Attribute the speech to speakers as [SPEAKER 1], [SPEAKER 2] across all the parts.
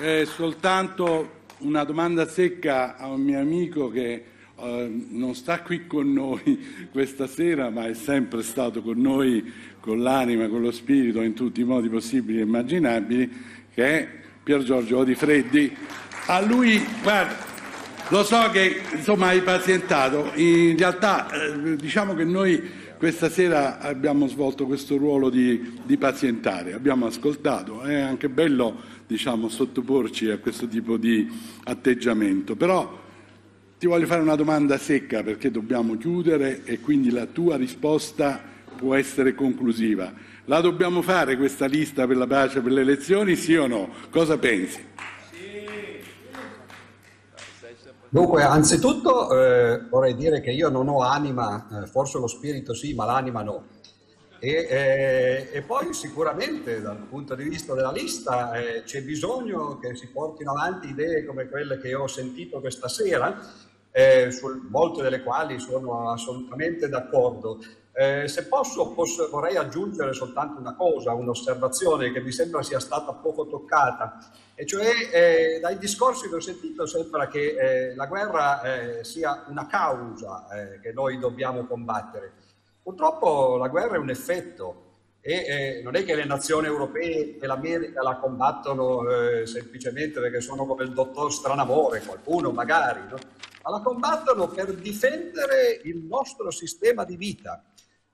[SPEAKER 1] eh, soltanto una domanda secca a un mio amico che eh, non sta qui con noi questa sera, ma è sempre stato con noi con l'anima, con lo spirito, in tutti i modi possibili e immaginabili, che è Pier Giorgio Odifreddi. A lui, guarda, lo so che insomma hai pazientato, in realtà eh, diciamo che noi questa sera abbiamo svolto questo ruolo di, di pazientare, abbiamo ascoltato, è anche bello diciamo, sottoporci a questo tipo di atteggiamento, però ti voglio fare una domanda secca perché dobbiamo chiudere e quindi la tua risposta può essere conclusiva. La dobbiamo fare questa lista per la pace per le elezioni, sì o no? Cosa pensi?
[SPEAKER 2] Dunque, anzitutto eh, vorrei dire che io non ho anima, eh, forse lo spirito sì, ma l'anima no. E, eh, e poi sicuramente dal punto di vista della lista eh, c'è bisogno che si portino avanti idee come quelle che ho sentito questa sera, eh, su molte delle quali sono assolutamente d'accordo. Eh, se posso, posso, vorrei aggiungere soltanto una cosa, un'osservazione che mi sembra sia stata poco toccata, e cioè eh, dai discorsi che ho sentito sembra che eh, la guerra eh, sia una causa eh, che noi dobbiamo combattere. Purtroppo la guerra è un effetto e eh, non è che le nazioni europee e l'America la combattono semplicemente perché sono come il dottor Stranamore, qualcuno magari, no? Ma la combattono per difendere il nostro sistema di vita.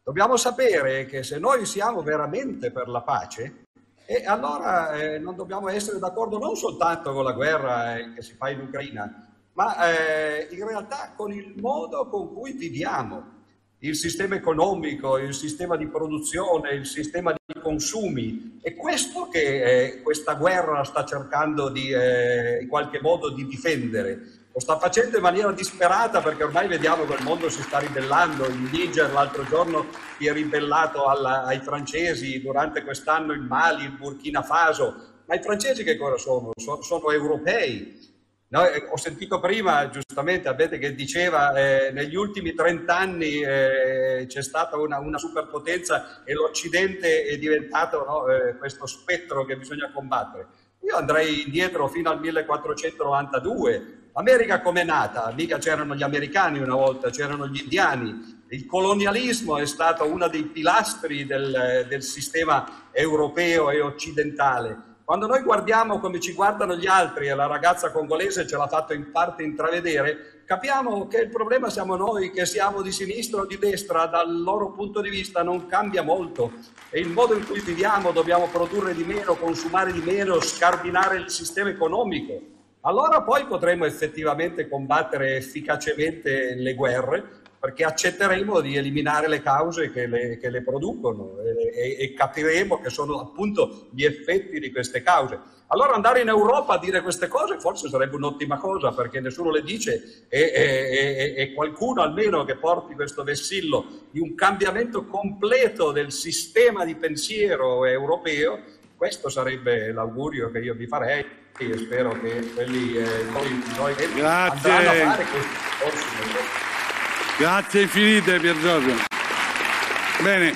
[SPEAKER 2] Dobbiamo sapere che se noi siamo veramente per la pace, e allora eh, non dobbiamo essere d'accordo non soltanto con la guerra eh, che si fa in Ucraina, ma eh, in realtà con il modo con cui viviamo, il sistema economico, il sistema di produzione, il sistema di consumi. È questo che eh, questa guerra sta cercando di, eh, in qualche modo di difendere lo sta facendo in maniera disperata perché ormai vediamo che il mondo si sta ribellando. Il Niger l'altro giorno si è ribellato alla, ai francesi, durante quest'anno il Mali, il Burkina Faso. Ma i francesi che cosa sono? Sono, sono europei. No, eh, ho sentito prima, giustamente, Abete che diceva eh, negli ultimi 30 anni eh, c'è stata una, una, superpotenza e l'Occidente è diventato no, eh, questo spettro che bisogna combattere. Io andrei indietro fino al 1492, L'America com'è nata? Mica c'erano gli americani una volta, c'erano gli indiani. Il colonialismo è stato uno dei pilastri del, del sistema europeo e occidentale. Quando noi guardiamo come ci guardano gli altri, e la ragazza congolese ce l'ha fatto in parte intravedere, capiamo che il problema siamo noi, che siamo di sinistra o di destra, dal loro punto di vista non cambia molto. E il modo in cui viviamo dobbiamo produrre di meno, consumare di meno, scardinare il sistema economico allora poi potremo effettivamente combattere efficacemente le guerre perché accetteremo di eliminare le cause che le, che le producono e, e, e, capiremo che sono appunto gli effetti di queste cause. Allora andare in Europa a dire queste cose forse sarebbe un'ottima cosa perché nessuno le dice e, e qualcuno almeno che porti questo vessillo di un cambiamento completo del sistema di pensiero europeo, questo sarebbe l'augurio che io vi farei e spero che quelli eh, noi, noi
[SPEAKER 1] Grazie.
[SPEAKER 2] andranno a fare questi corsi.
[SPEAKER 1] Grazie infinite Pier Giorgio. Bene.